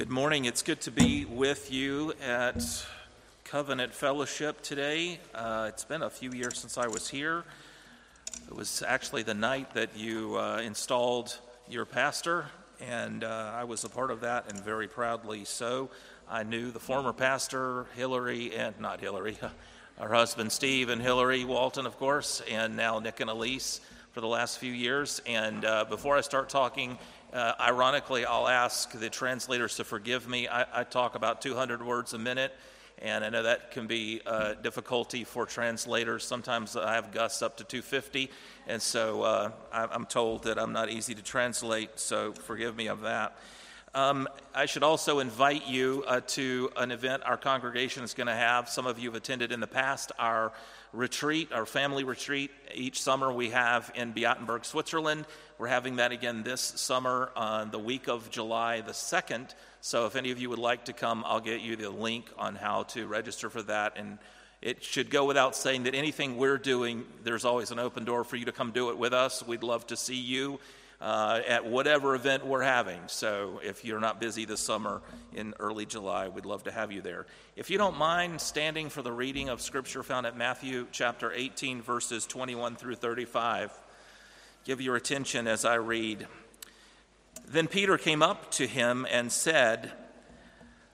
Good morning. It's good to be with you at Covenant Fellowship today. Uh, it's been a few years since I was here. It was actually the night that you uh, installed your pastor, and uh, I was a part of that, and very proudly so. I knew the former pastor, Hillary, and not Hillary, our husband Steve, and Hillary Walton, of course, and now Nick and Elise for the last few years. And uh, before I start talking, uh, ironically, I'll ask the translators to forgive me. I, I, talk about 200 words a minute, and I know that can be a difficulty for translators. Sometimes I have gusts up to 250, and so uh, I'm told that I'm not easy to translate, so forgive me of that. Um, I should also invite you uh, to an event our congregation is going to have. Some of you have attended in the past. Our retreat, our family retreat, each summer we have in Beatenberg, Switzerland. We're having that again this summer on the week of July the 2nd. So if any of you would like to come, I'll get you the link on how to register for that. And it should go without saying that anything we're doing, there's always an open door for you to come do it with us. We'd love to see you uh, at whatever event we're having. So if you're not busy this summer in early July, we'd love to have you there. If you don't mind standing for the reading of Scripture found at Matthew chapter 18, verses 21 through 35, give your attention as I read. Then Peter came up to him and said,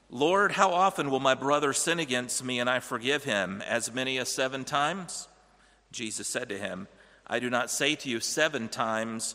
Lord, how often will my brother sin against me and I forgive him? As many as seven times? Jesus said to him, I do not say to you seven times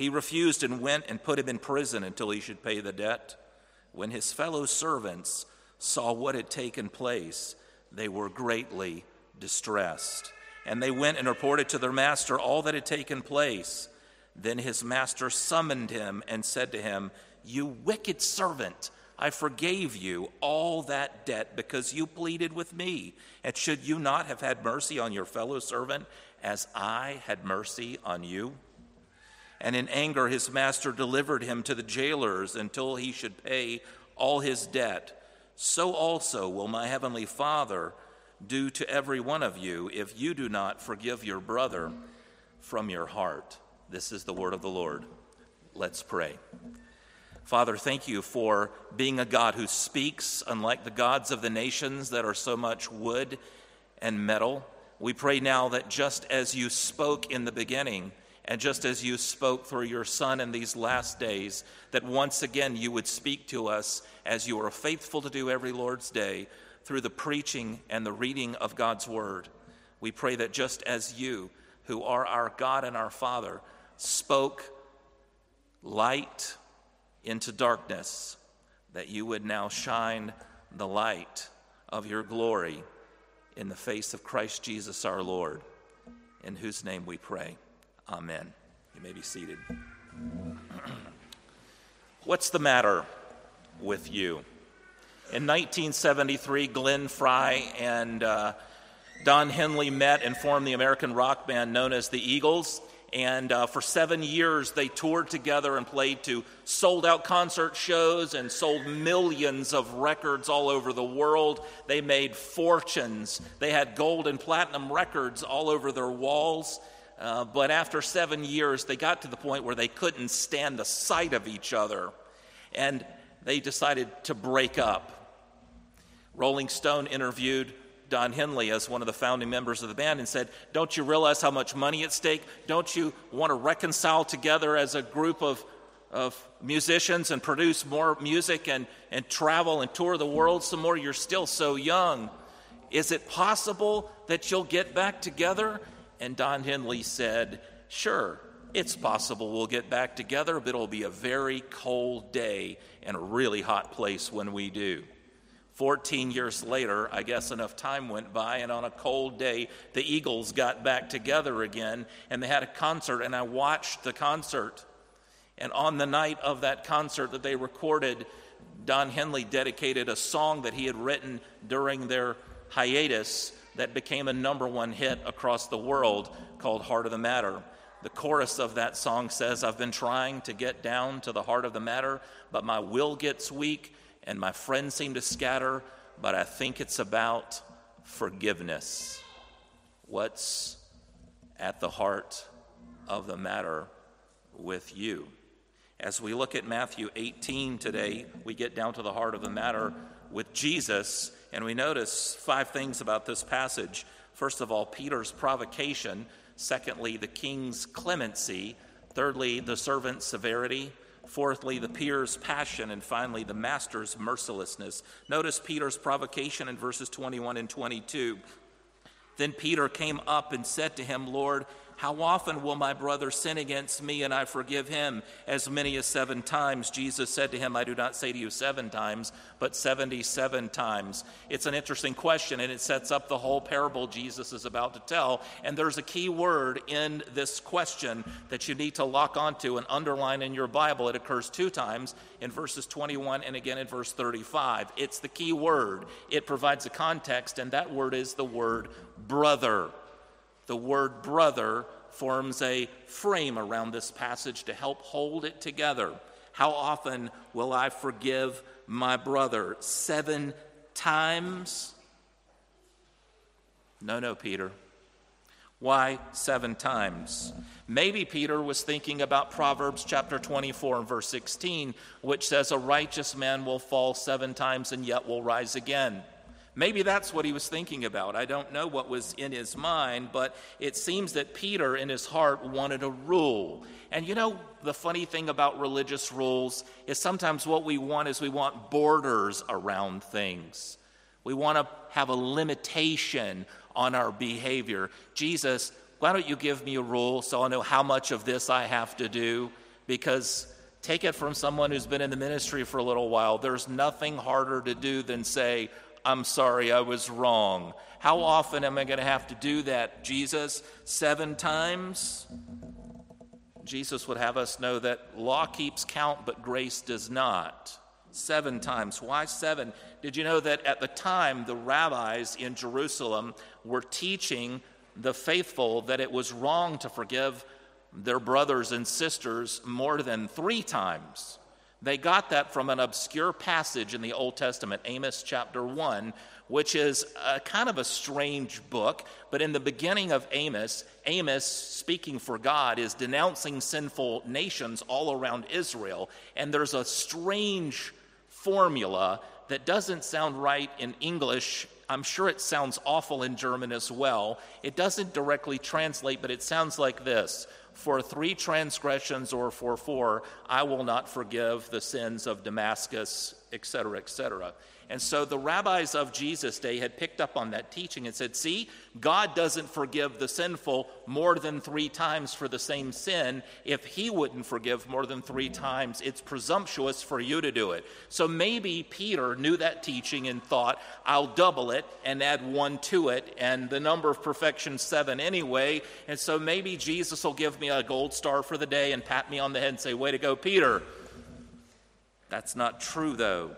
He refused and went and put him in prison until he should pay the debt. When his fellow servants saw what had taken place, they were greatly distressed. And they went and reported to their master all that had taken place. Then his master summoned him and said to him, You wicked servant, I forgave you all that debt because you pleaded with me. And should you not have had mercy on your fellow servant as I had mercy on you? And in anger his master delivered him to the jailers until he should pay all his debt. So also will my heavenly Father do to every one of you if you do not forgive your brother from your heart. This is the word of the Lord. Let's pray. Father, thank you for being a God who speaks, unlike the gods of the nations that are so much wood and metal. We pray now that just as you spoke in the beginning, and just as you spoke through your Son in these last days, that once again you would speak to us as you are faithful to do every Lord's day through the preaching and the reading of God's Word. We pray that just as you, who are our God and our Father, spoke light into darkness, that you would now shine the light of your glory in the face of Christ Jesus our Lord, in whose name we pray. Amen. You may be seated. What's the matter with you? In 1973, Glenn Frey and uh, Don Henley met and formed the American rock band known as the Eagles. And uh, for seven years, they toured together and played to sold out concert shows and sold millions of records all over the world. They made fortunes. They had gold and platinum records all over their walls. Uh, but after seven years, they got to the point where they couldn't stand the sight of each other, and they decided to break up. Rolling Stone interviewed Don Henley as one of the founding members of the band and said, Don't you realize how much money at stake? Don't you want to reconcile together as a group of of musicians and produce more music and, and travel and tour the world some more. You're still so young. Is it possible that you'll get back together? And Don Henley said, Sure, it's possible we'll get back together, but it'll be a very cold day and a really hot place when we do. 14 years later, I guess enough time went by, and on a cold day, the Eagles got back together again and they had a concert, and I watched the concert. And on the night of that concert that they recorded, Don Henley dedicated a song that he had written during their hiatus that became a number one hit across the world called Heart of the Matter. The chorus of that song says, I've been trying to get down to the heart of the matter, but my will gets weak and my friends seem to scatter, but I think it's about forgiveness. What's at the heart of the matter with you? As we look at Matthew 18 today, we get down to the heart of the matter with Jesus, and we notice five things about this passage. First of all, Peter's provocation. Secondly, the king's clemency. Thirdly, the servant's severity. Fourthly, the peer's passion. And finally, the master's mercilessness. Notice Peter's provocation in verses 21 and 22. Then Peter came up and said to him, Lord, how often will my brother sin against me and I forgive him? As many as seven times. Jesus said to him, I do not say to you seven times, but 77 times. It's an interesting question and it sets up the whole parable Jesus is about to tell. And there's a key word in this question that you need to lock onto and underline in your Bible. It occurs two times in verses 21 and again in verse 35. It's the key word, it provides a context, and that word is the word brother. The word brother forms a frame around this passage to help hold it together. How often will I forgive my brother? Seven times? No, no, Peter. Why seven times? Maybe Peter was thinking about Proverbs chapter 24 and verse 16, which says, A righteous man will fall seven times and yet will rise again. Maybe that's what he was thinking about. I don't know what was in his mind, but it seems that Peter, in his heart, wanted a rule. And you know, the funny thing about religious rules is sometimes what we want is we want borders around things. We want to have a limitation on our behavior. Jesus, why don't you give me a rule so I'll know how much of this I have to do? Because take it from someone who's been in the ministry for a little while, there's nothing harder to do than say, I'm sorry, I was wrong. How often am I going to have to do that, Jesus? Seven times? Jesus would have us know that law keeps count, but grace does not. Seven times. Why seven? Did you know that at the time the rabbis in Jerusalem were teaching the faithful that it was wrong to forgive their brothers and sisters more than three times? They got that from an obscure passage in the Old Testament, Amos chapter 1, which is a kind of a strange book. But in the beginning of Amos, Amos, speaking for God, is denouncing sinful nations all around Israel. And there's a strange formula that doesn't sound right in English. I'm sure it sounds awful in German as well. It doesn't directly translate, but it sounds like this for three transgressions or for four, I will not forgive the sins of Damascus, etc., etc. And so the rabbis of Jesus' day had picked up on that teaching and said, See, God doesn't forgive the sinful more than three times for the same sin. If He wouldn't forgive more than three times, it's presumptuous for you to do it. So maybe Peter knew that teaching and thought, I'll double it and add one to it, and the number of perfection seven anyway. And so maybe Jesus will give me a gold star for the day and pat me on the head and say, Way to go, Peter. That's not true, though.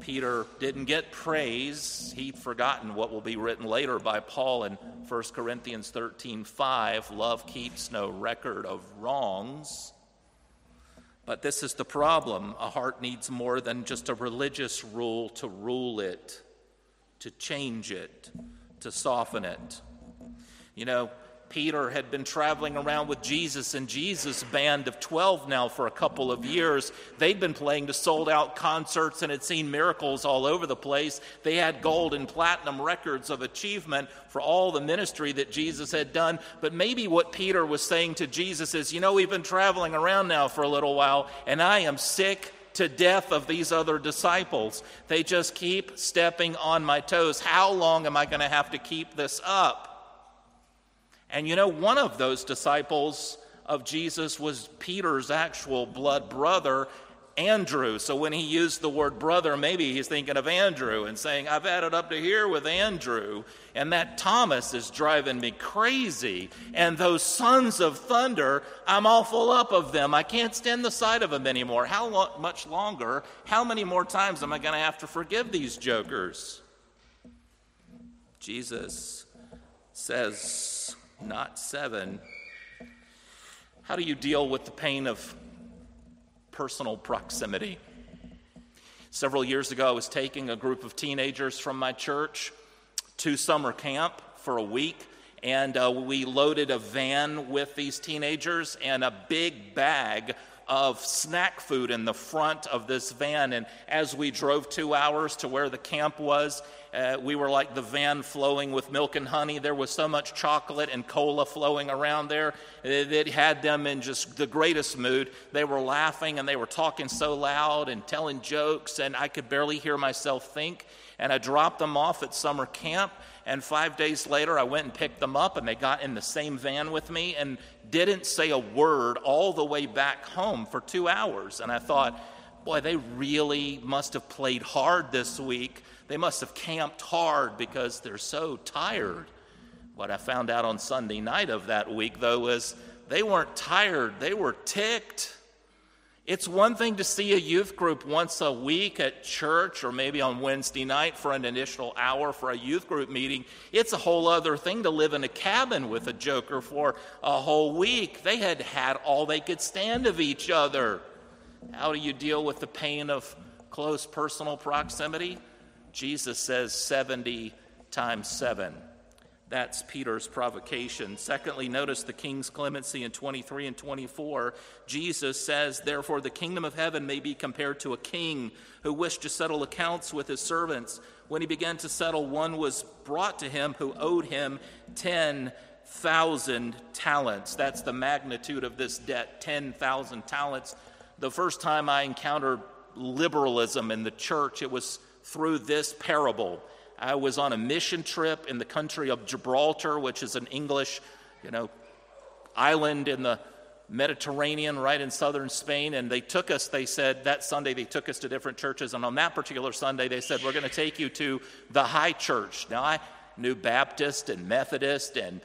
Peter didn't get praise. He'd forgotten what will be written later by Paul in 1 Corinthians 13 5. Love keeps no record of wrongs. But this is the problem. A heart needs more than just a religious rule to rule it, to change it, to soften it. You know, Peter had been traveling around with Jesus and Jesus' band of 12 now for a couple of years. They'd been playing to sold out concerts and had seen miracles all over the place. They had gold and platinum records of achievement for all the ministry that Jesus had done. But maybe what Peter was saying to Jesus is, You know, we've been traveling around now for a little while, and I am sick to death of these other disciples. They just keep stepping on my toes. How long am I going to have to keep this up? And you know, one of those disciples of Jesus was Peter's actual blood brother, Andrew. So when he used the word brother, maybe he's thinking of Andrew and saying, I've added up to here with Andrew. And that Thomas is driving me crazy. And those sons of thunder, I'm all full up of them. I can't stand the sight of them anymore. How lo- much longer? How many more times am I going to have to forgive these jokers? Jesus says, not seven. How do you deal with the pain of personal proximity? Several years ago, I was taking a group of teenagers from my church to summer camp for a week, and uh, we loaded a van with these teenagers and a big bag of snack food in the front of this van. And as we drove two hours to where the camp was, uh, we were like the van flowing with milk and honey. There was so much chocolate and cola flowing around there. It, it had them in just the greatest mood. They were laughing and they were talking so loud and telling jokes, and I could barely hear myself think. And I dropped them off at summer camp. And five days later, I went and picked them up, and they got in the same van with me and didn't say a word all the way back home for two hours. And I thought, boy, they really must have played hard this week. They must have camped hard because they're so tired. What I found out on Sunday night of that week, though, was they weren't tired, they were ticked. It's one thing to see a youth group once a week at church or maybe on Wednesday night for an initial hour for a youth group meeting. It's a whole other thing to live in a cabin with a joker for a whole week. They had had all they could stand of each other. How do you deal with the pain of close personal proximity? Jesus says 70 times 7. That's Peter's provocation. Secondly, notice the king's clemency in 23 and 24. Jesus says, Therefore, the kingdom of heaven may be compared to a king who wished to settle accounts with his servants. When he began to settle, one was brought to him who owed him 10,000 talents. That's the magnitude of this debt 10,000 talents. The first time I encountered liberalism in the church, it was through this parable. I was on a mission trip in the country of Gibraltar, which is an English, you know, island in the Mediterranean, right in southern Spain. And they took us, they said, that Sunday they took us to different churches. And on that particular Sunday, they said, We're going to take you to the high church. Now, I knew Baptist and Methodist and,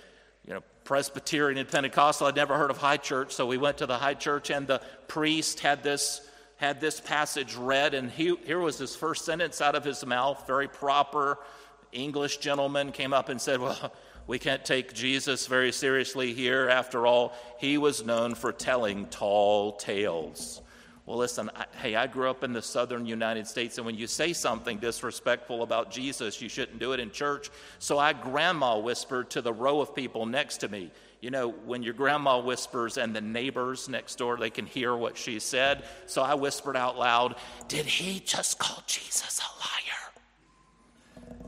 you know, Presbyterian and Pentecostal. I'd never heard of high church. So we went to the high church, and the priest had this had this passage read, and he, here was his first sentence out of his mouth, very proper English gentleman came up and said, Well, we can't take Jesus very seriously here. After all, he was known for telling tall tales. Well, listen, I, hey, I grew up in the southern United States, and when you say something disrespectful about Jesus, you shouldn't do it in church. So I grandma whispered to the row of people next to me, you know, when your grandma whispers and the neighbors next door, they can hear what she said. So I whispered out loud, Did he just call Jesus a liar?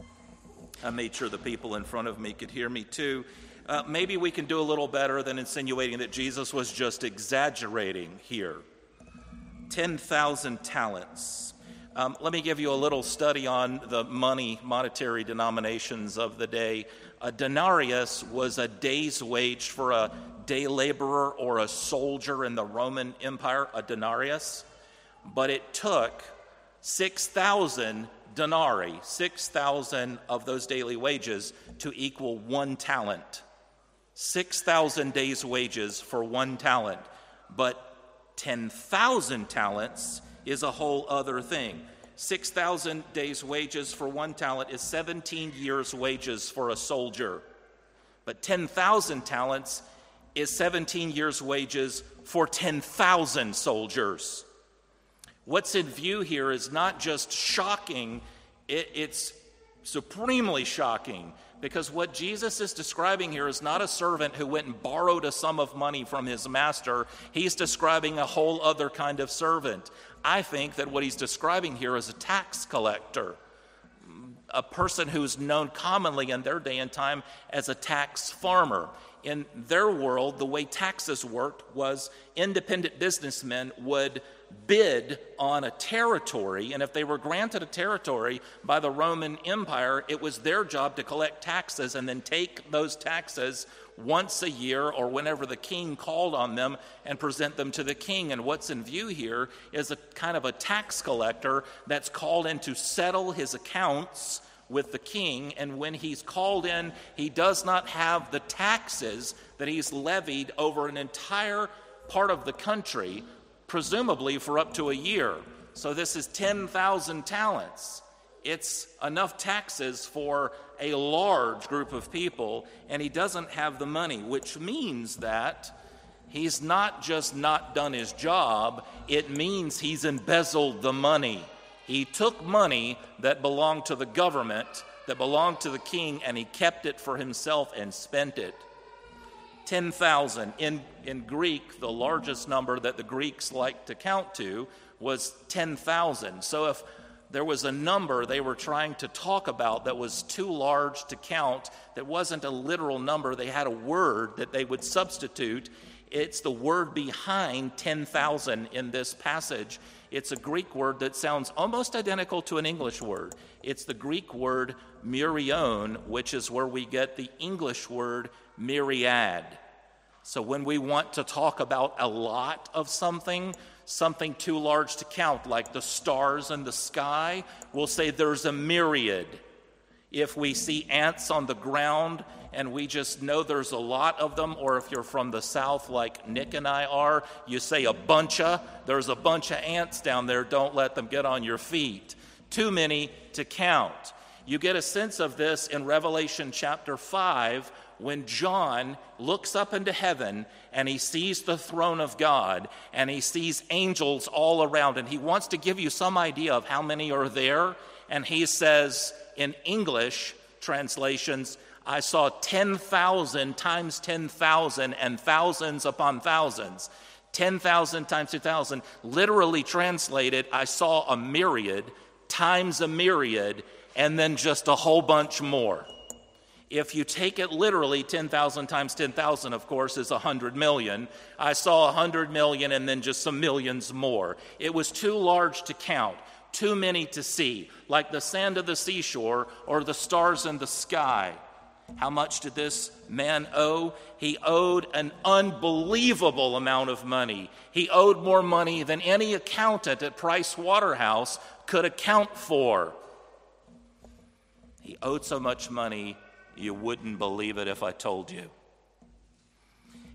I made sure the people in front of me could hear me too. Uh, maybe we can do a little better than insinuating that Jesus was just exaggerating here. 10,000 talents. Um, let me give you a little study on the money, monetary denominations of the day. A denarius was a day's wage for a day laborer or a soldier in the Roman Empire, a denarius. But it took 6,000 denarii, 6,000 of those daily wages, to equal one talent. 6,000 days' wages for one talent. But 10,000 talents is a whole other thing. 6,000 days' wages for one talent is 17 years' wages for a soldier. But 10,000 talents is 17 years' wages for 10,000 soldiers. What's in view here is not just shocking, it, it's supremely shocking because what Jesus is describing here is not a servant who went and borrowed a sum of money from his master. He's describing a whole other kind of servant. I think that what he's describing here is a tax collector, a person who's known commonly in their day and time as a tax farmer. In their world, the way taxes worked was independent businessmen would bid on a territory, and if they were granted a territory by the Roman Empire, it was their job to collect taxes and then take those taxes once a year or whenever the king called on them and present them to the king. And what's in view here is a kind of a tax collector that's called in to settle his accounts with the king. And when he's called in, he does not have the taxes that he's levied over an entire part of the country presumably for up to a year. So this is 10,000 talents. It's enough taxes for a large group of people, and he doesn't have the money, which means that he's not just not done his job, it means he's embezzled the money. He took money that belonged to the government, that belonged to the king, and he kept it for himself and spent it. 10,000. In, in Greek, the largest number that the Greeks liked to count to was 10,000. So if there was a number they were trying to talk about that was too large to count, that wasn't a literal number, they had a word that they would substitute. It's the word behind 10,000 in this passage. It's a Greek word that sounds almost identical to an English word. It's the Greek word myrion, which is where we get the English word myriad. So when we want to talk about a lot of something, something too large to count, like the stars in the sky, we'll say there's a myriad. If we see ants on the ground and we just know there's a lot of them, or if you're from the south like Nick and I are, you say a bunch of, there's a bunch of ants down there, don't let them get on your feet. Too many to count. You get a sense of this in Revelation chapter 5 when John looks up into heaven and he sees the throne of God and he sees angels all around, and he wants to give you some idea of how many are there. And he says in English translations, I saw 10,000 times 10,000 and thousands upon thousands. 10,000 times 2,000. Literally translated, I saw a myriad times a myriad and then just a whole bunch more. If you take it literally, 10,000 times 10,000, of course, is 100 million. I saw 100 million and then just some millions more. It was too large to count, too many to see, like the sand of the seashore or the stars in the sky. How much did this man owe? He owed an unbelievable amount of money. He owed more money than any accountant at Price Waterhouse could account for. He owed so much money you wouldn't believe it if I told you.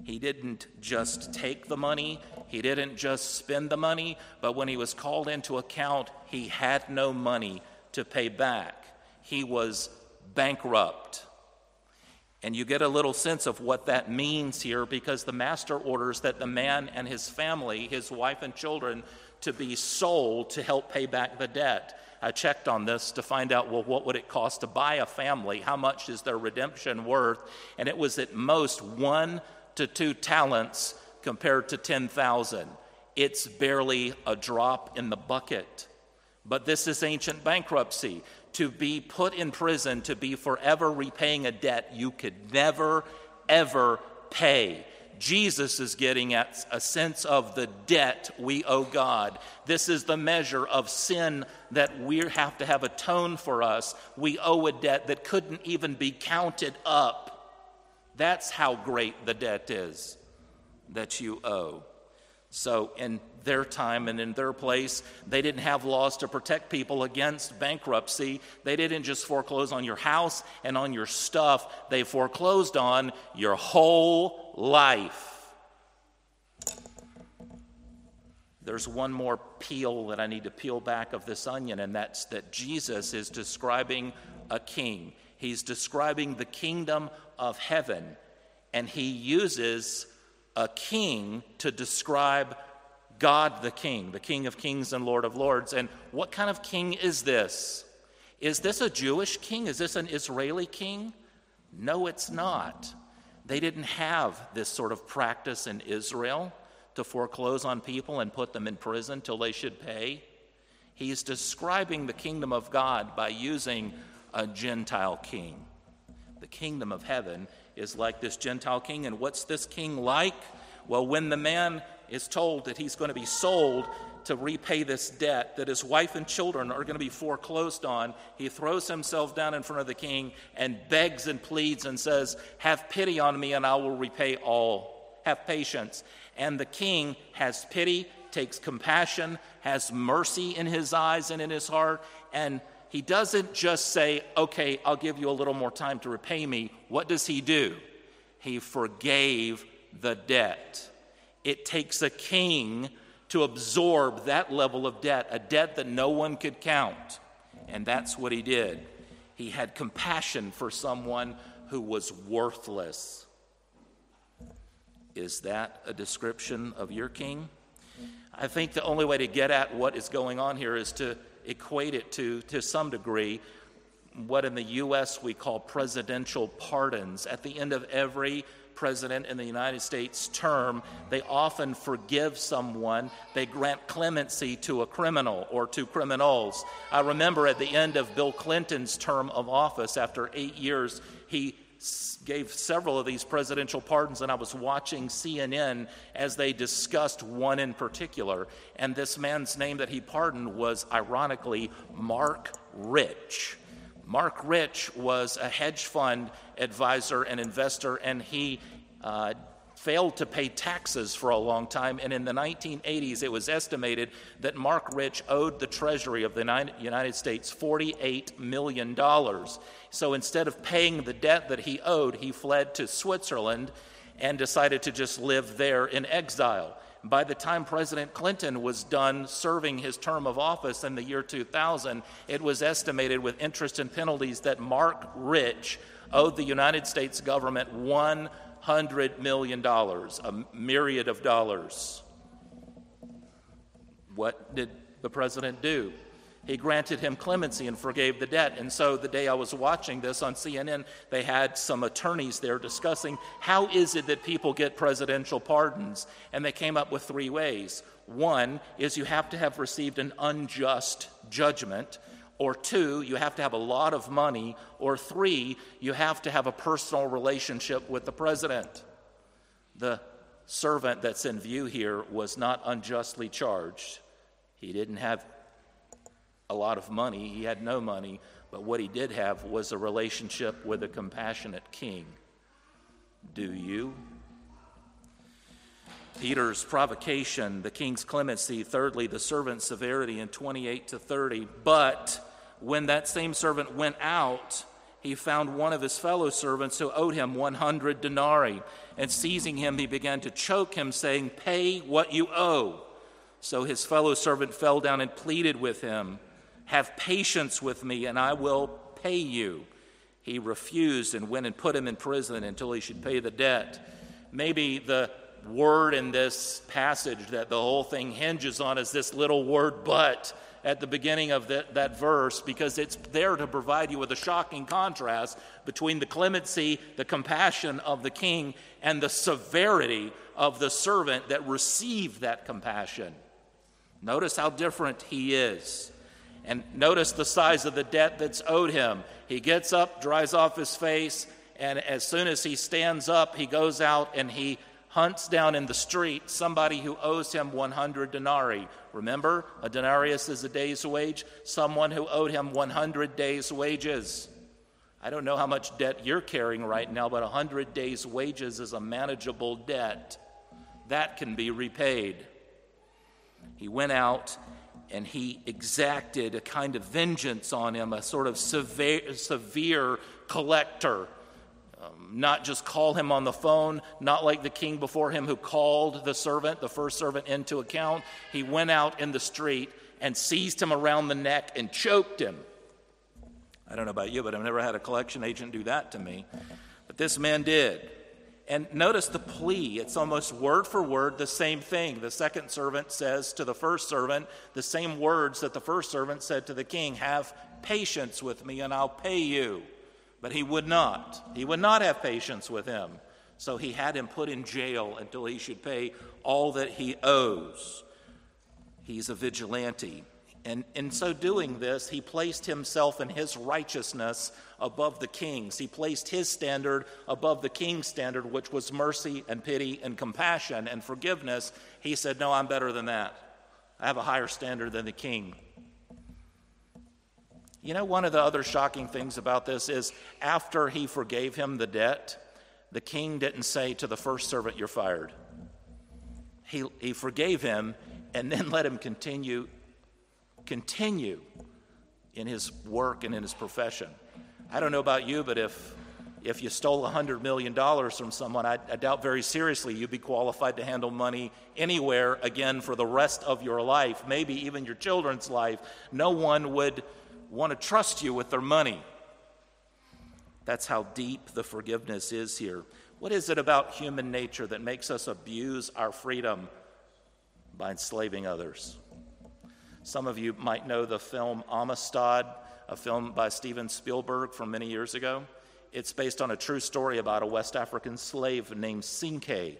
He didn't just take the money, he didn't just spend the money, but when he was called into account, he had no money to pay back. He was bankrupt. And you get a little sense of what that means here because the master orders that the man and his family, his wife and children, to be sold to help pay back the debt. I checked on this to find out, well, what would it cost to buy a family? How much is their redemption worth? And it was at most one to two talents compared to 10,000. It's barely a drop in the bucket. But this is ancient bankruptcy. To be put in prison, to be forever repaying a debt you could never, ever pay. Jesus is getting at a sense of the debt we owe God. This is the measure of sin that we have to have atoned for us. We owe a debt that couldn't even be counted up. That's how great the debt is that you owe. So, in their time and in their place, they didn't have laws to protect people against bankruptcy. They didn't just foreclose on your house and on your stuff, they foreclosed on your whole life. There's one more peel that I need to peel back of this onion, and that's that Jesus is describing a king. He's describing the kingdom of heaven, and he uses a king to describe God the King, the King of Kings and Lord of Lords. And what kind of king is this? Is this a Jewish king? Is this an Israeli king? No, it's not. They didn't have this sort of practice in Israel to foreclose on people and put them in prison till they should pay. He's describing the kingdom of God by using a Gentile king. The kingdom of heaven is like this Gentile king. And what's this king like? Well, when the man is told that he's going to be sold to repay this debt that his wife and children are going to be foreclosed on, he throws himself down in front of the king and begs and pleads and says, Have pity on me and I will repay all. Have patience. And the king has pity, takes compassion, has mercy in his eyes and in his heart, and he doesn't just say, Okay, I'll give you a little more time to repay me. What does he do? He forgave the debt. It takes a king to absorb that level of debt, a debt that no one could count. And that's what he did. He had compassion for someone who was worthless. Is that a description of your king? I think the only way to get at what is going on here is to equate it to, to some degree, what in the U.S. we call presidential pardons. At the end of every president in the United States term, they often forgive someone. They grant clemency to a criminal or to criminals. I remember at the end of Bill Clinton's term of office, after eight years, he gave several of these presidential pardons, and I was watching CNN as they discussed one in particular. And this man's name that he pardoned was, ironically, Marc Rich. Marc Rich was a hedge fund advisor and investor, and he uh, failed to pay taxes for a long time. And in the 1980s, it was estimated that Marc Rich owed the Treasury of the United States $48 million. So instead of paying the debt that he owed, he fled to Switzerland and decided to just live there in exile. By the time President Clinton was done serving his term of office in the year 2000, it was estimated with interest and penalties that Marc Rich owed the United States government $100 million, a myriad of dollars. What did the president do? He granted him clemency and forgave the debt. And so the day I was watching this on CNN, they had some attorneys there discussing how is it that people get presidential pardons? And they came up with three ways. One is you have to have received an unjust judgment. Or two, you have to have a lot of money. Or three, you have to have a personal relationship with the president. The servant that's in view here was not unjustly charged. He didn't have a lot of money, he had no money, but what he did have was a relationship with a compassionate king. Do you? Peter's provocation, the king's clemency, thirdly, the servant's severity in 28 to 30. But when that same servant went out, he found one of his fellow servants who owed him 100 denarii. And seizing him, he began to choke him, saying, Pay what you owe. So his fellow servant fell down and pleaded with him, Have patience with me, and I will pay you. He refused and went and put him in prison until he should pay the debt. Maybe the word in this passage that the whole thing hinges on is this little word, but, at the beginning of that, that verse, because it's there to provide you with a shocking contrast between the clemency, the compassion of the king, and the severity of the servant that received that compassion. Notice how different he is. And notice the size of the debt that's owed him. He gets up, dries off his face, and as soon as he stands up, he goes out and he hunts down in the street somebody who owes him 100 denarii. Remember, a denarius is a day's wage, someone who owed him 100 days' wages. I don't know how much debt you're carrying right now, but 100 days' wages is a manageable debt. That can be repaid. He went out and he exacted a kind of vengeance on him, a sort of severe, severe collector um, not just call him on the phone, not like the king before him who called the servant, the first servant, into account. He went out in the street and seized him around the neck and choked him. I don't know about you, but I've never had a collection agent do that to me. But this man did. And notice the plea. It's almost word for word the same thing. The second servant says to the first servant the same words that the first servant said to the king Have patience with me, and I'll pay you. But he would not. He would not have patience with him. So he had him put in jail until he should pay all that he owes. He's a vigilante. And in so doing this, he placed himself and his righteousness above the king's. He placed his standard above the king's standard, which was mercy and pity and compassion and forgiveness. He said, No, I'm better than that. I have a higher standard than the king. You know, one of the other shocking things about this is after he forgave him the debt, the king didn't say to the first servant, You're fired. He, he forgave him and then let him continue continue in his work and in his profession. I don't know about you, but if if you stole $100 million from someone, I, I, doubt very seriously you'd be qualified to handle money anywhere again for the rest of your life, maybe even your children's life. No one would want to trust you with their money. That's how deep the forgiveness is here. What is it about human nature that makes us abuse our freedom by enslaving others? Some of you might know the film Amistad, a film by Steven Spielberg from many years ago. It's based on a true story about a West African slave named Cinque.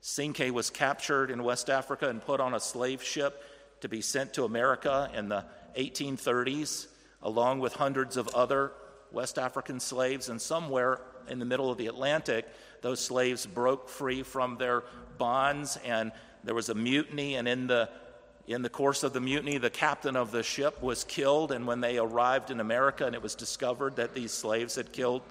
Cinque was captured in West Africa and put on a slave ship to be sent to America in the 1830s, along with hundreds of other West African slaves. And somewhere in the middle of the Atlantic, those slaves broke free from their bonds, and there was a mutiny. And in the in the course of the mutiny, the captain of the ship was killed, and when they arrived in America and it was discovered that these slaves had killed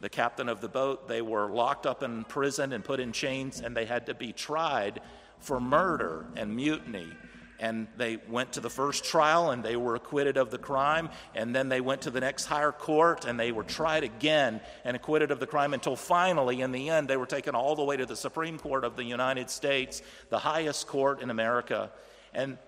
the captain of the boat, they were locked up in prison and put in chains, and they had to be tried for murder and mutiny. And they went to the first trial and they were acquitted of the crime. And then they went to the next higher court and they were tried again and acquitted of the crime until finally, in the end, they were taken all the way to the Supreme Court of the United States, the highest court in America. And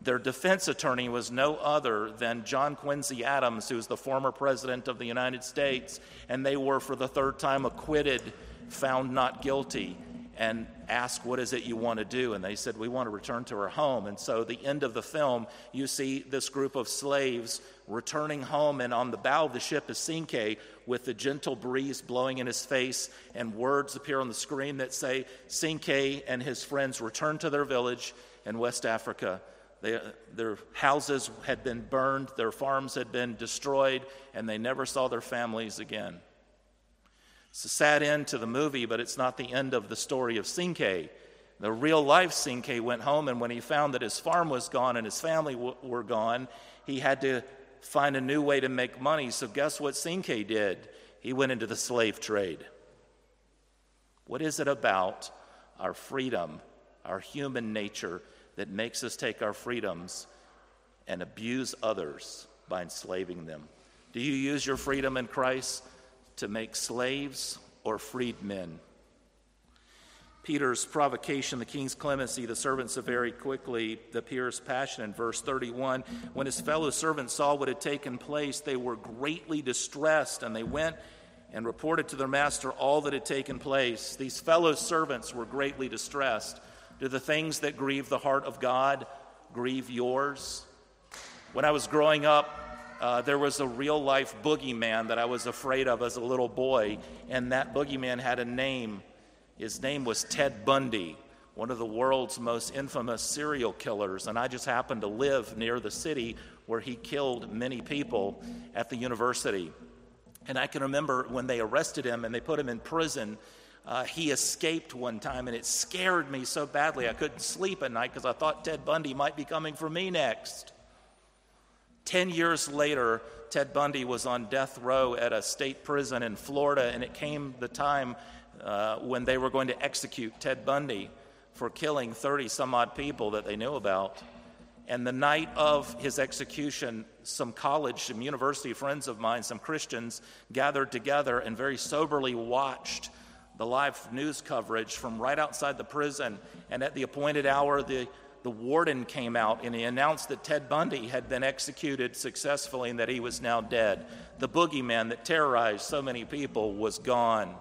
their defense attorney was no other than John Quincy Adams, who was the former president of the United States. And they were, for the third time, acquitted, found not guilty, and asked, What is it you want to do? And they said, We want to return to our home. And so, the end of the film, you see this group of slaves returning home, and on the bow of the ship is Cinque with the gentle breeze blowing in his face, and words appear on the screen that say, Cinque and his friends return to their village in West Africa. They, their houses had been burned, their farms had been destroyed, and they never saw their families again. It's a sad end to the movie, but it's not the end of the story of Cinque. The real life Cinque went home, and when he found that his farm was gone and his family w- were gone, he had to find a new way to make money. So, guess what Cinque did? He went into the slave trade. What is it about our freedom, our human nature, that makes us take our freedoms and abuse others by enslaving them? Do you use your freedom in Christ to make slaves or freedmen? Peter's provocation, the king's clemency, the servants of very quickly, the peer's passion in verse 31. When his fellow servants saw what had taken place, they were greatly distressed, and they went and reported to their master all that had taken place. These fellow servants were greatly distressed. Do the things that grieve the heart of God grieve yours? When I was growing up, uh, there was a real life boogeyman that I was afraid of as a little boy, and that boogeyman had a name. His name was Ted Bundy, one of the world's most infamous serial killers, and I just happened to live near the city where he killed many people at the university. And I can remember when they arrested him and they put him in prison uh, he escaped one time, and it scared me so badly I couldn't sleep at night because I thought Ted Bundy might be coming for me next. Ten years later, Ted Bundy was on death row at a state prison in Florida, and it came the time uh, when they were going to execute Ted Bundy for killing 30 some odd people that they knew about. And the night of his execution, some college, some university friends of mine, some Christians gathered together and very soberly watched the live news coverage from right outside the prison. And at the appointed hour, the, the warden came out and he announced that Ted Bundy had been executed successfully and that he was now dead. The boogeyman that terrorized so many people was gone.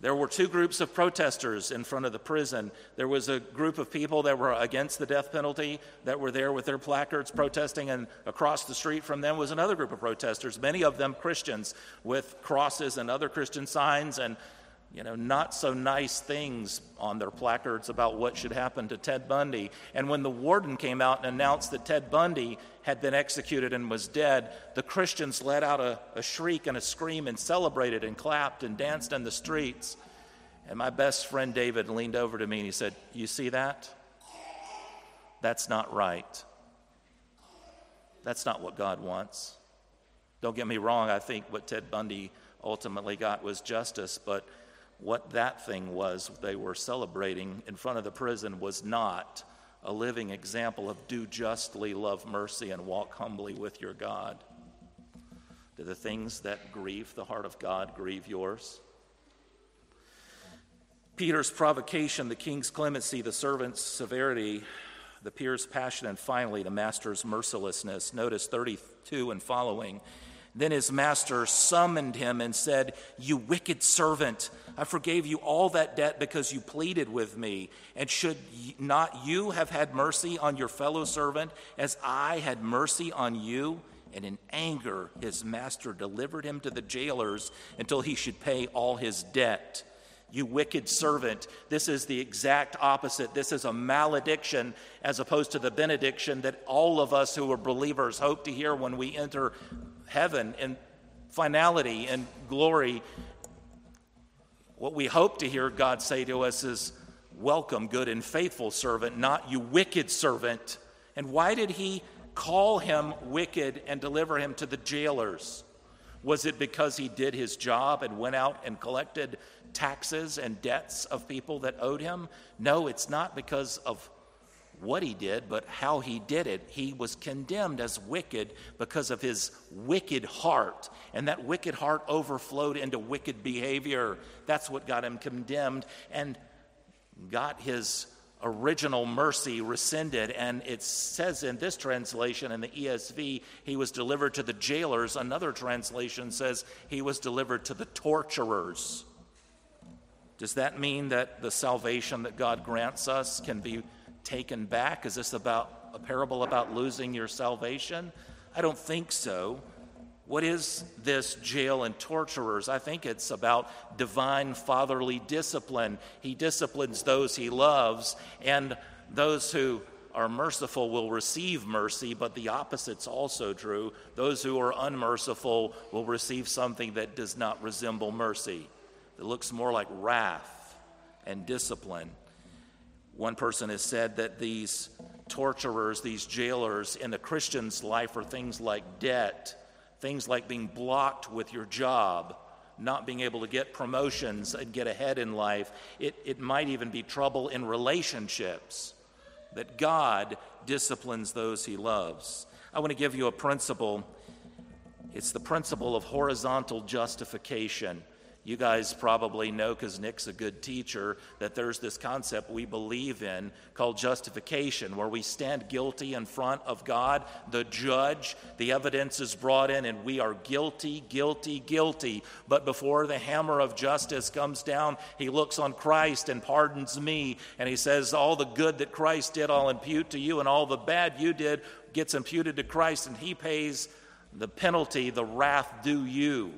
There were two groups of protesters in front of the prison. There was a group of people that were against the death penalty that were there with their placards protesting, and across the street from them was another group of protesters, many of them Christians with crosses and other Christian signs and you know, not so nice things on their placards about what should happen to Ted Bundy. And when the warden came out and announced that Ted Bundy had been executed and was dead, the Christians let out a, a shriek and a scream and celebrated and clapped and danced in the streets. And my best friend David leaned over to me and he said, You see that? That's not right. That's not what God wants. Don't get me wrong, I think what Ted Bundy ultimately got was justice, but what that thing was they were celebrating in front of the prison was not a living example of do justly, love mercy, and walk humbly with your God. Do the things that grieve the heart of God grieve yours? Peter's provocation, the king's clemency, the servant's severity, the peer's passion, and finally the master's mercilessness. Notice 32 and following. Then his master summoned him and said, You wicked servant, I forgave you all that debt because you pleaded with me. And should not you have had mercy on your fellow servant as I had mercy on you? And in anger, his master delivered him to the jailers until he should pay all his debt. You wicked servant. This is the exact opposite. This is a malediction as opposed to the benediction that all of us who are believers hope to hear when we enter heaven and finality and glory, what we hope to hear God say to us is, Welcome, good and faithful servant, not you wicked servant. And why did he call him wicked and deliver him to the jailers? Was it because he did his job and went out and collected taxes and debts of people that owed him? No, it's not because of what he did, but how he did it. He was condemned as wicked because of his wicked heart. And that wicked heart overflowed into wicked behavior. That's what got him condemned and got his original mercy rescinded. And it says in this translation, in the ESV, he was delivered to the jailers. Another translation says he was delivered to the torturers. Does that mean that the salvation that God grants us can be taken back? Is this about a parable about losing your salvation? I don't think so. What is this jail and torturers? I think it's about divine fatherly discipline. He disciplines those he loves, and those who are merciful will receive mercy, but the opposite's also true. Those who are unmerciful will receive something that does not resemble mercy, that looks more like wrath and discipline. One person has said that these torturers, these jailers in the Christian's life are things like debt, things like being blocked with your job, not being able to get promotions and get ahead in life. It, it might even be trouble in relationships, that God disciplines those he loves. I want to give you a principle. It's the principle of horizontal justification. You guys probably know, because Nick's a good teacher, that there's this concept we believe in called justification, where we stand guilty in front of God, the judge. The evidence is brought in, and we are guilty, guilty, guilty. But before the hammer of justice comes down, he looks on Christ and pardons me. And he says, All the good that Christ did, I'll impute to you, and all the bad you did gets imputed to Christ, and he pays the penalty, the wrath due you.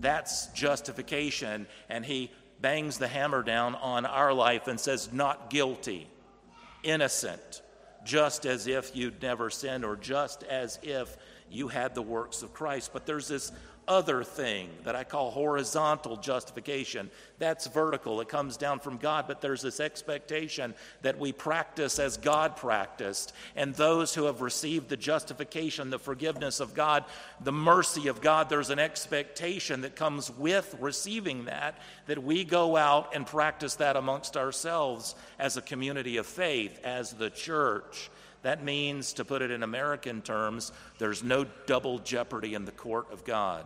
That's justification. And he bangs the hammer down on our life and says, not guilty, innocent, just as if you'd never sinned or just as if you had the works of Christ. But there's this other thing that I call horizontal justification. That's vertical, it comes down from God, but there's this expectation that we practice as God practiced. And those who have received the justification, the forgiveness of God, the mercy of God, there's an expectation that comes with receiving that, that we go out and practice that amongst ourselves as a community of faith, as the church. That means, to put it in American terms, there's no double jeopardy in the court of God.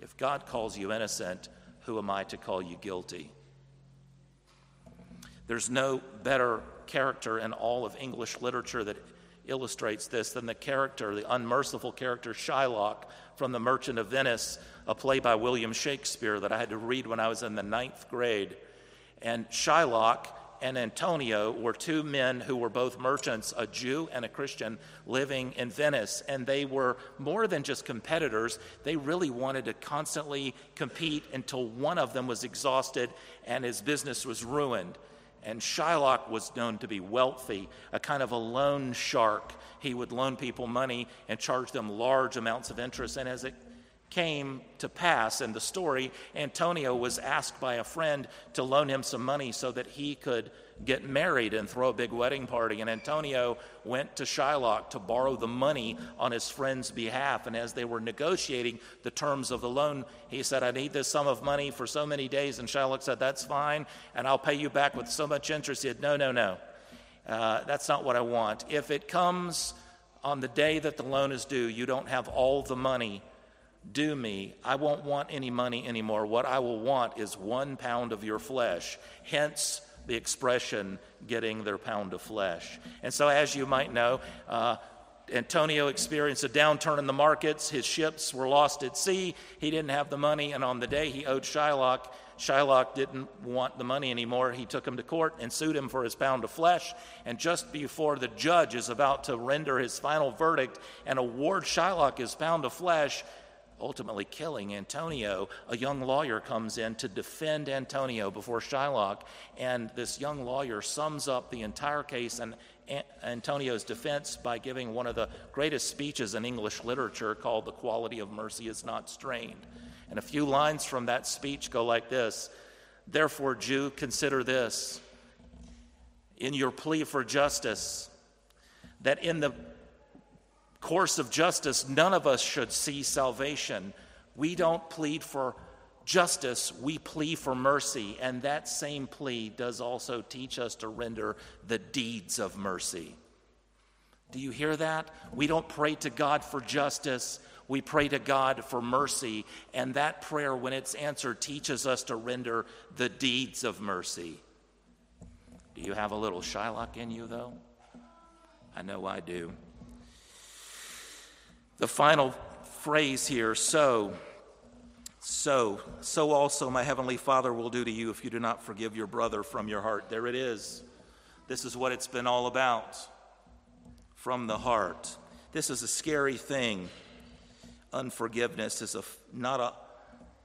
If God calls you innocent, who am I to call you guilty? There's no better character in all of English literature that illustrates this than the character, the unmerciful character Shylock from The Merchant of Venice, a play by William Shakespeare that I had to read when I was in the ninth grade. And Shylock and Antonio were two men who were both merchants, a Jew and a Christian, living in Venice. And they were more than just competitors, they really wanted to constantly compete until one of them was exhausted and his business was ruined. And Shylock was known to be wealthy, a kind of a loan shark. He would loan people money and charge them large amounts of interest. And as it came to pass in the story, Antonio was asked by a friend to loan him some money so that he could get married and throw a big wedding party. And Antonio went to Shylock to borrow the money on his friend's behalf. And as they were negotiating the terms of the loan, he said, I need this sum of money for so many days. And Shylock said, That's fine, and I'll pay you back with so much interest. He said, No, no, no. Uh, that's not what I want. If it comes on the day that the loan is due, you don't have all the money do me. I won't want any money anymore. What I will want is one pound of your flesh. Hence, the expression getting their pound of flesh. And so, as you might know, uh, Antonio experienced a downturn in the markets. His ships were lost at sea. He didn't have the money, and on the day he owed Shylock, Shylock didn't want the money anymore. He took him to court and sued him for his pound of flesh. And just before the judge is about to render his final verdict and award Shylock his pound of flesh, ultimately killing Antonio, a young lawyer comes in to defend Antonio before Shylock. And this young lawyer sums up the entire case and Antonio's defense by giving one of the greatest speeches in English literature called The Quality of Mercy is Not Strained. And a few lines from that speech go like this Therefore, Jew, consider this in your plea for justice, that in the course of justice, none of us should see salvation. We don't plead for justice, we plea for mercy. And that same plea does also teach us to render the deeds of mercy. Do you hear that? We don't pray to God for justice. We pray to God for mercy. And that prayer, when it's answered, teaches us to render the deeds of mercy. Do you have a little Shylock in you, though? I know I do. The final phrase here, so, so, so also my heavenly Father will do to you if you do not forgive your brother from your heart. There it is. This is what it's been all about from the heart. This is a scary thing. Unforgiveness is a, not, a,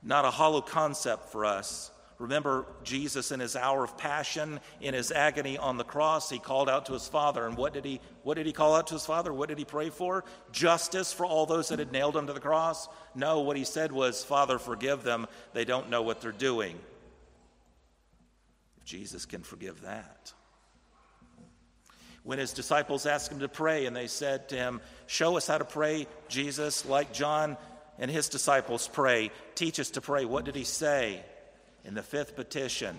not a hollow concept for us. Remember Jesus in his hour of passion, in his agony on the cross, he called out to his Father. And what did he, what did he call out to his Father? What did he pray for? Justice for all those that had nailed him to the cross? No, what he said was, Father, forgive them. They don't know what they're doing. If Jesus can forgive that. When his disciples asked him to pray, and they said to him, Show us how to pray, Jesus, like John and his disciples pray. Teach us to pray. What did he say? In the fifth petition,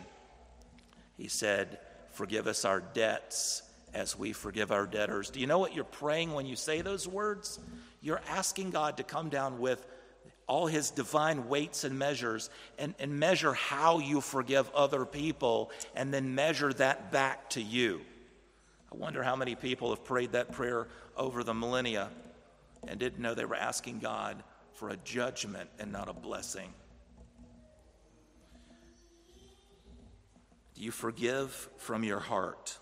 he said, Forgive us our debts as we forgive our debtors. Do you know what you're praying when you say those words? You're asking God to come down with all his divine weights and measures and, and measure how you forgive other people and then measure that back to you. I wonder how many people have prayed that prayer over the millennia and didn't know they were asking God for a judgment and not a blessing. Do you forgive from your heart?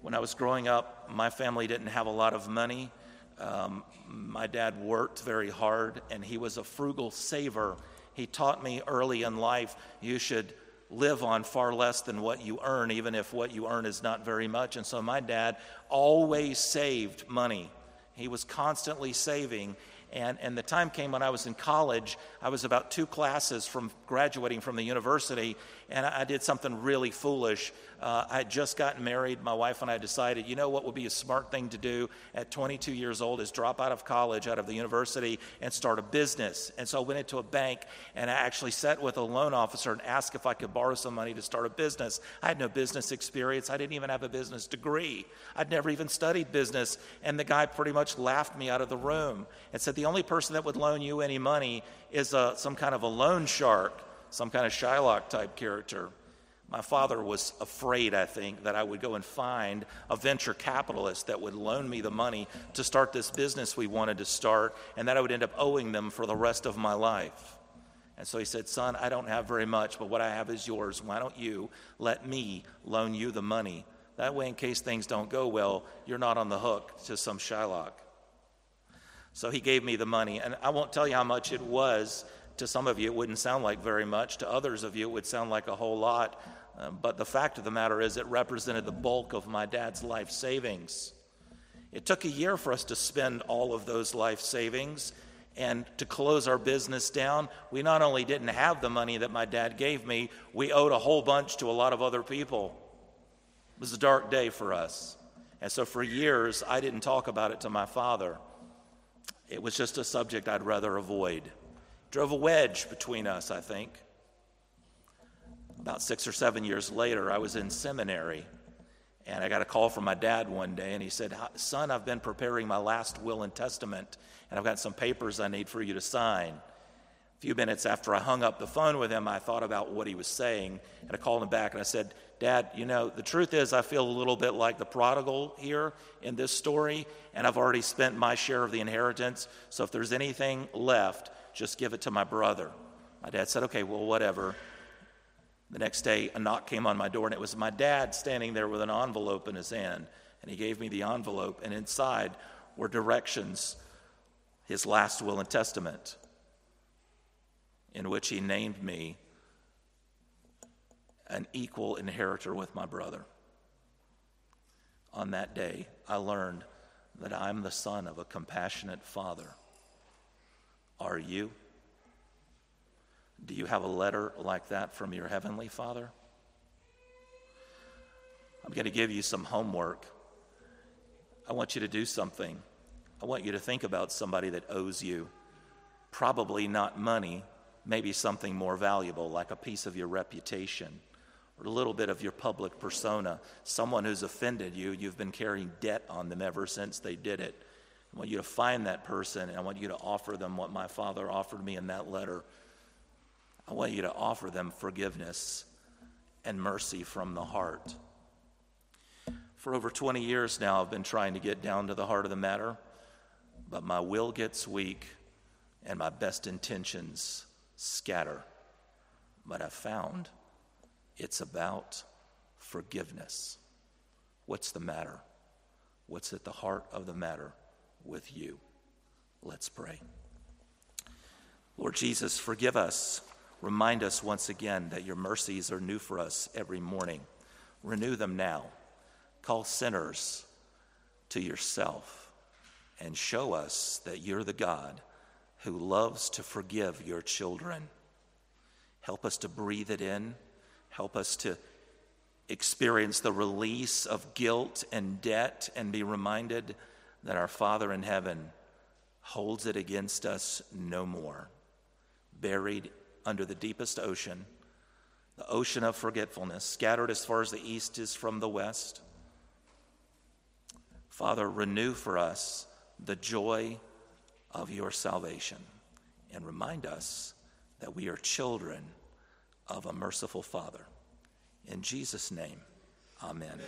When I was growing up, my family didn't have a lot of money. Um, my dad worked very hard and he was a frugal saver. He taught me early in life you should live on far less than what you earn, even if what you earn is not very much. And so my dad always saved money. He was constantly saving. And, and the time came when I was in college. I was about two classes from graduating from the university, and I, did something really foolish. Uh, I had just gotten married. My wife and I decided, you know what would be a smart thing to do at 22 years old is drop out of college, out of the university, and start a business. And so I went into a bank and I actually sat with a loan officer and asked if I could borrow some money to start a business. I had no business experience. I didn't even have a business degree. I'd never even studied business. And the guy pretty much laughed me out of the room and said, the only person that would loan you any money is a, some kind of a loan shark, some kind of Shylock type character. My father was afraid, I think, that I would go and find a venture capitalist that would loan me the money to start this business we wanted to start, and that I would end up owing them for the rest of my life. And so he said, Son, I don't have very much, but what I have is yours. Why don't you let me loan you the money? That way, in case things don't go well, you're not on the hook to some Shylock. So he gave me the money, and I won't tell you how much it was. To some of you, it wouldn't sound like very much. To others of you, it would sound like a whole lot. Uh, but the fact of the matter is, it represented the bulk of my dad's life savings. It took a year for us to spend all of those life savings. And to close our business down, we not only didn't have the money that my dad gave me, we owed a whole bunch to a lot of other people. It was a dark day for us. And so for years, I didn't talk about it to my father. It was just a subject I'd rather avoid. Drove a wedge between us, I think. About six or seven years later, I was in seminary. And I got a call from my dad one day, and he said, Son, I've been preparing my last will and testament, and I've got some papers I need for you to sign. A few minutes after I hung up the phone with him, I thought about what he was saying, and I called him back and I said, Dad, you know, the truth is, I feel a little bit like the prodigal here in this story, and I've already spent my share of the inheritance, so if there's anything left, just give it to my brother. My dad said, Okay, well, whatever. The next day, a knock came on my door, and it was my dad standing there with an envelope in his hand. And he gave me the envelope, and inside were directions, his last will and testament, in which he named me an equal inheritor with my brother. On that day, I learned that I'm the son of a compassionate father. Are you? Do you have a letter like that from your Heavenly Father? I'm going to give you some homework. I want you to do something. I want you to think about somebody that owes you. Probably not money, maybe something more valuable, like a piece of your reputation or a little bit of your public persona. Someone who's offended you, you've been carrying debt on them ever since they did it. I want you to find that person and I want you to offer them what my father offered me in that letter I want you to offer them forgiveness and mercy from the heart. For over 20 years now, I've been trying to get down to the heart of the matter, but my will gets weak and my best intentions scatter. But I've found it's about forgiveness. What's the matter? What's at the heart of the matter with you? Let's pray. Lord Jesus, forgive us Remind us once again that your mercies are new for us every morning. Renew them now. Call sinners to yourself and show us that you're the God who loves to forgive your children. Help us to breathe it in. Help us to experience the release of guilt and debt and be reminded that our Father in heaven holds it against us no more. Buried under the deepest ocean, the ocean of forgetfulness, scattered as far as the east is from the west. Father, renew for us the joy of your salvation and remind us that we are children of a merciful Father. In Jesus' name, amen.